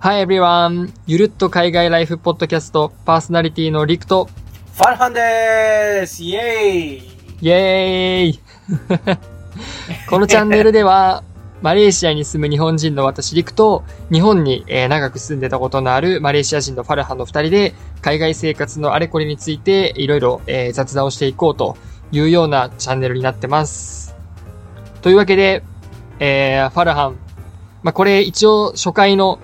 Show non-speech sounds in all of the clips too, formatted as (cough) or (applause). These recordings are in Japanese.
Hi everyone! ゆるっと海外ライフポッドキャストパーソナリティのリクとファルハンですイェーイイェーイこのチャンネルでは (laughs) マレーシアに住む日本人の私リクと日本に、えー長く住んでたことのあるマレーシア人のファルハンの二人で海外生活のあれこれについていろいろえー雑談をしていこうというようなチャンネルになってます。というわけで、えーファルハン。まあ、これ一応初回の、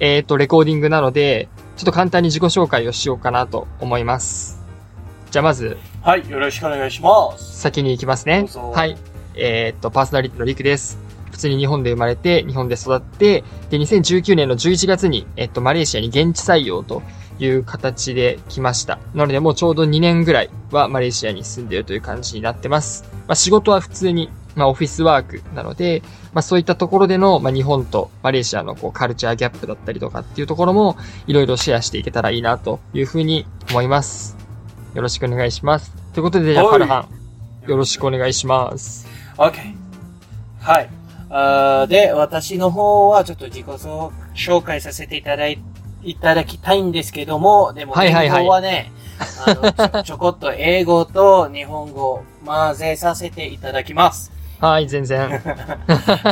えっ、と、レコーディングなので、ちょっと簡単に自己紹介をしようかなと思います。じゃあまず、はい、よろしくお願いします。先に行きますねはい。えーっと、パーソナリティのリクです。普通に日本で生まれて、日本で育って、で、2019年の11月に、えっと、マレーシアに現地採用という形で来ました。なので、もうちょうど2年ぐらいはマレーシアに住んでいるという感じになってます。まあ、仕事は普通に、まあ、オフィスワークなので、まあ、そういったところでの、まあ、日本とマレーシアのこう、カルチャーギャップだったりとかっていうところも、いろいろシェアしていけたらいいなというふうに思います。よろしくお願いします。ということで、じゃあ、はいファルハン、よろしくお願いします。OK。はい。あーで、私の方はちょっと自己紹介させていただいいただきたいんですけども、でも、はいはいはいはね、あのちょ、ちょこっと英語と日本語を混ぜさせていただきます。はい、全然。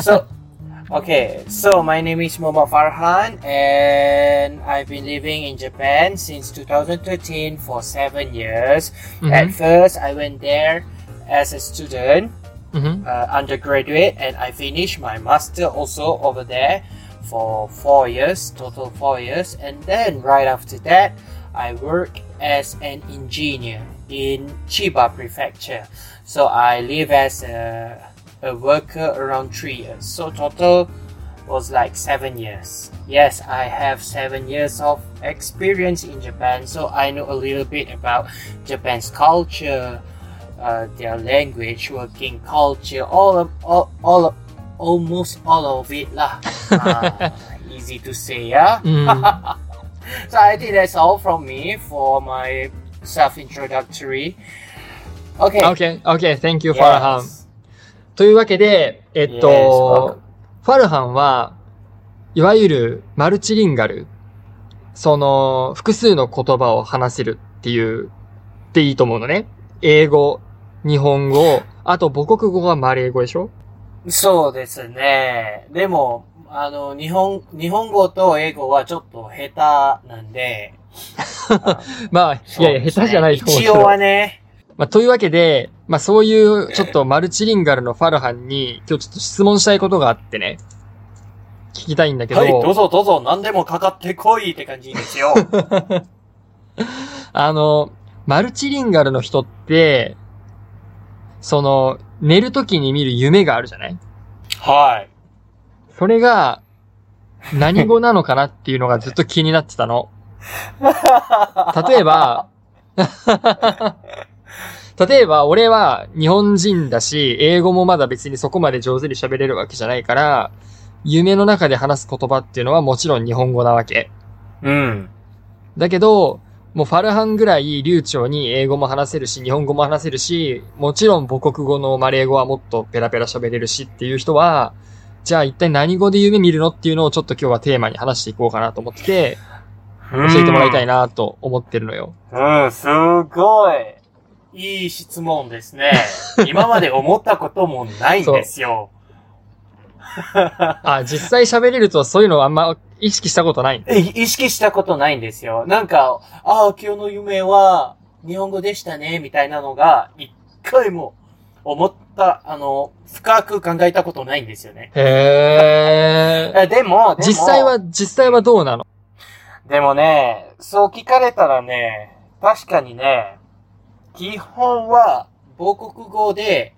so, (laughs) okay, so my name is Momo Farhan and I've been living in Japan since 2013 for seven years. At Mhm. first, I went there as a student, うんふん uh, undergraduate, and I finished my master also over there for four years, total four years. And then right after that, I worked as an engineer in Chiba Prefecture. So I live as a, a worker around three years. So total was like seven years. Yes, I have seven years of experience in Japan, so I know a little bit about Japan's culture, uh, their language, working culture, all of, all, all of, almost all of it lah. (laughs) uh, easy to say, yeah. Mm. (laughs) so I think that's all from me for my self introductory. Okay. Okay. Okay. Thank you, yes. Farham. というわけで、えっと、ファルハンは、いわゆるマルチリンガル。その、複数の言葉を話せるっていう、っていいと思うのね。英語、日本語、あと母国語はマレー語でしょ？そうですね。でも、あの、日本、日本語と英語はちょっと下手なんで。あ (laughs) まあ、いやいや、下手じゃないと思うけど。一応はね。まあ、というわけで、まあ、そういう、ちょっとマルチリンガルのファルハンに、今日ちょっと質問したいことがあってね。聞きたいんだけど、はい、どうぞどうぞ、何でもかかってこいって感じですよ。(laughs) あの、マルチリンガルの人って、その、寝るときに見る夢があるじゃない？はい。それが、何語なのかなっていうのがずっと気になってたの。(laughs) 例えば、(laughs) 例えば、俺は日本人だし、英語もまだ別にそこまで上手に喋れるわけじゃないから、夢の中で話す言葉っていうのはもちろん日本語なわけ。うん。だけど、もうファルハンぐらい流暢に英語も話せるし、日本語も話せるし、もちろん母国語のマレー語はもっとペラペラ喋れるしっていう人は、じゃあ一体何語で夢見るのっていうのをちょっと今日はテーマに話していこうかなと思って、教えてもらいたいなと思ってるのよ。うん、すごい。いい質問ですね。今まで思ったこともないんですよ。あ、実際喋れるとそういうのはあんま意識したことない。え意識したことないんですよ。なんか、ああ、今日の夢は日本語でしたね、みたいなのが、一回も思った、あの、深く考えたことないんですよね。へー。えでも、でも実際は、実際はどうなの？でもね、そう聞かれたらね、確かにね、基本は母国語で、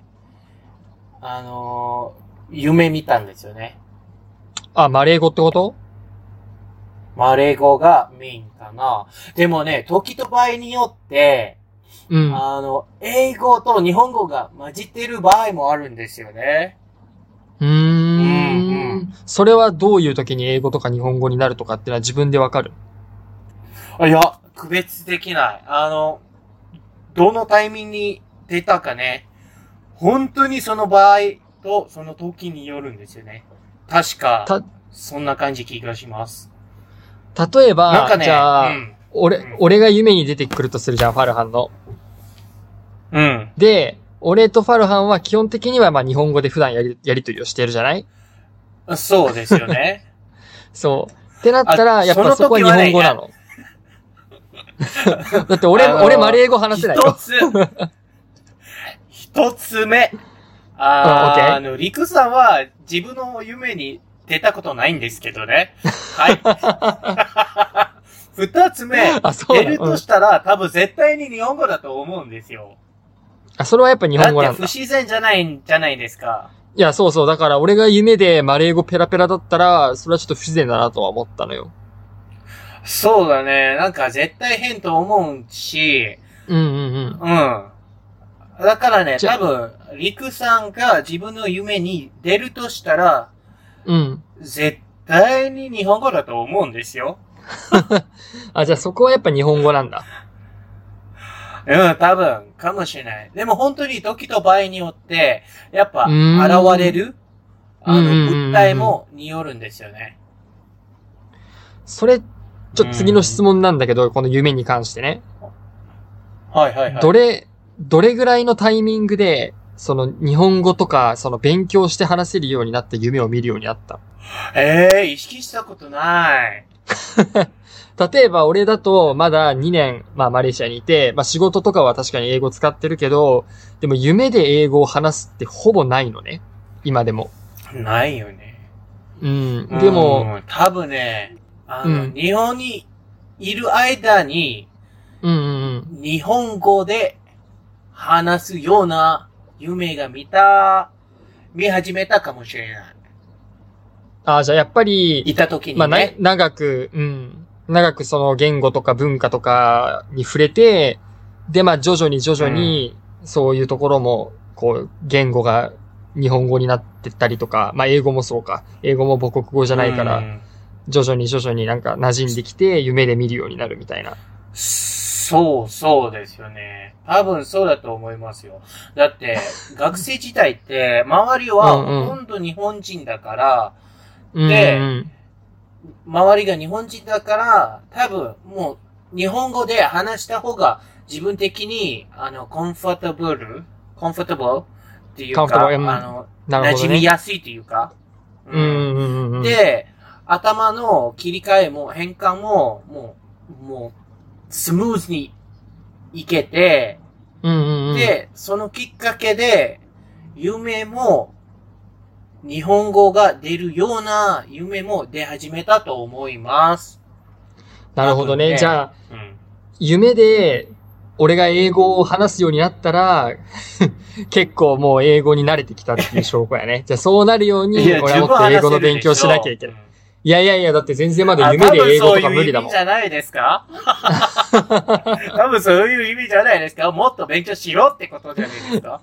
あのー夢見たんですよね。あ、マレー語ってこと？マレー語がメインかな。でもね、時と場合によって、うん。あの、英語と日本語が混じってる場合もあるんですよね。うーんうんうそれはどういう時に英語とか日本語になるとかってのは自分でわかる？あいや、区別できない。あの、どのタイミングに出たかね、本当にその場合とその時によるんですよね。確か、た、そんな感じ気がします。例えば、なんかね、じゃあ、うん。俺、俺が夢に出てくるとするじゃん、ファルハンの。うん。で、俺とファルハンは基本的にはまあ日本語で普段やり、やりとりをしてるじゃない？そうですよね。(laughs) そう。ってなったら、あやっぱそこは日本語なの。(laughs) だって俺、あの俺マレー語話せないよ。一つ、一つ目。あー、うん OK あの、リクさんは自分の夢に出たことないんですけどね。はい。(laughs) 二つ目。あ、そうなの、うん出るとしたら、多分絶対に日本語だと思うんですよ。あ、それはやっぱ日本語なんだだって不。自然じゃないんじゃないですか。いや、そうそう。だから俺が夢でマレー語ペラペラだったら、それはちょっと不自然だなとは思ったのよ。そうだね。なんか絶対変と思うし、うんうんうん。うん。だからね、多分、リクさんが自分の夢に出るとしたら、うん。絶対に日本語だと思うんですよ。(laughs) あ、じゃあそこはやっぱ日本語なんだ。うん、多分、かもしれない。でも本当に時と場合によって、やっぱ、現れる、あの、物体もによるんですよね。それ、ちょっと次の質問なんだけど、この夢に関してね。はいはいはい。どれ、どれぐらいのタイミングで、その日本語とか、その勉強して話せるようになって夢を見るようになった？ええー、意識したことない。(laughs) 例えば俺だとまだ2年、まあマレーシアにいて、まあ仕事とかは確かに英語使ってるけど、でも夢で英語を話すってほぼないのね。今でも。ないよね。うん。でも、うん、多分ね、あの、うん日本にいる間に、うんうんうん。日本語で話すような夢が見た、見始めたかもしれない。ああ、じゃあやっぱり、いた時にね。まあな、長く、うん。長くその言語とか文化とかに触れて、で、まあ徐々に徐々に、そういうところも、こう、言語が日本語になってったりとか、まあ英語もそうか。英語も母国語じゃないから、うん徐々に徐々になんか馴染んできて、夢で見るようになるみたいな。そう、そうですよね。多分そうだと思いますよ。だって、(laughs) 学生時代って、周りはうんうんほとんど日本人だから、うんでうん周りが日本人だから、多分もう日本語で話した方が自分的に、あの、コンフォータブル、コンフォータブルっていうか、あの、ね。馴染みやすいっていうか、うんうんうんうん。で、頭の切り替えも変換も、もう、もう、スムーズにいけて、うんうんうん、で、そのきっかけで、夢も、日本語が出るような夢も出始めたと思います。なるほどね。ねじゃあ、うん。夢で、俺が英語を話すようになったら、(laughs) 結構もう英語に慣れてきたっていう証拠やね。じゃあそうなるように、俺はもっと英語の勉強しなきゃいけない。うんいやいやいや、だって全然まだあ夢で英語とか無理だもん意味じ。ゃないですか？(laughs) 多分そういう意味じゃないですか？もっと勉強しろってことじゃないですか？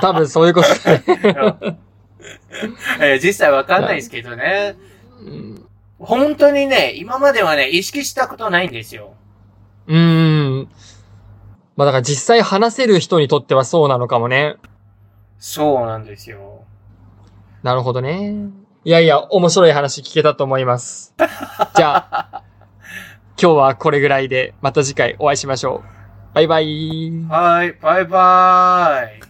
多分そういうことだね。(laughs) えー実際わかんないですけどね。うん本当にね、今まではね、意識したことないんですよ。うーん。まあだから実際話せる人にとってはそうなのかもね。そうなんですよ。なるほどね。いやいや、面白い話聞けたと思います。(laughs) じゃあ、今日はこれぐらいで、また次回お会いしましょう。バイバイ。はい、バイバイ。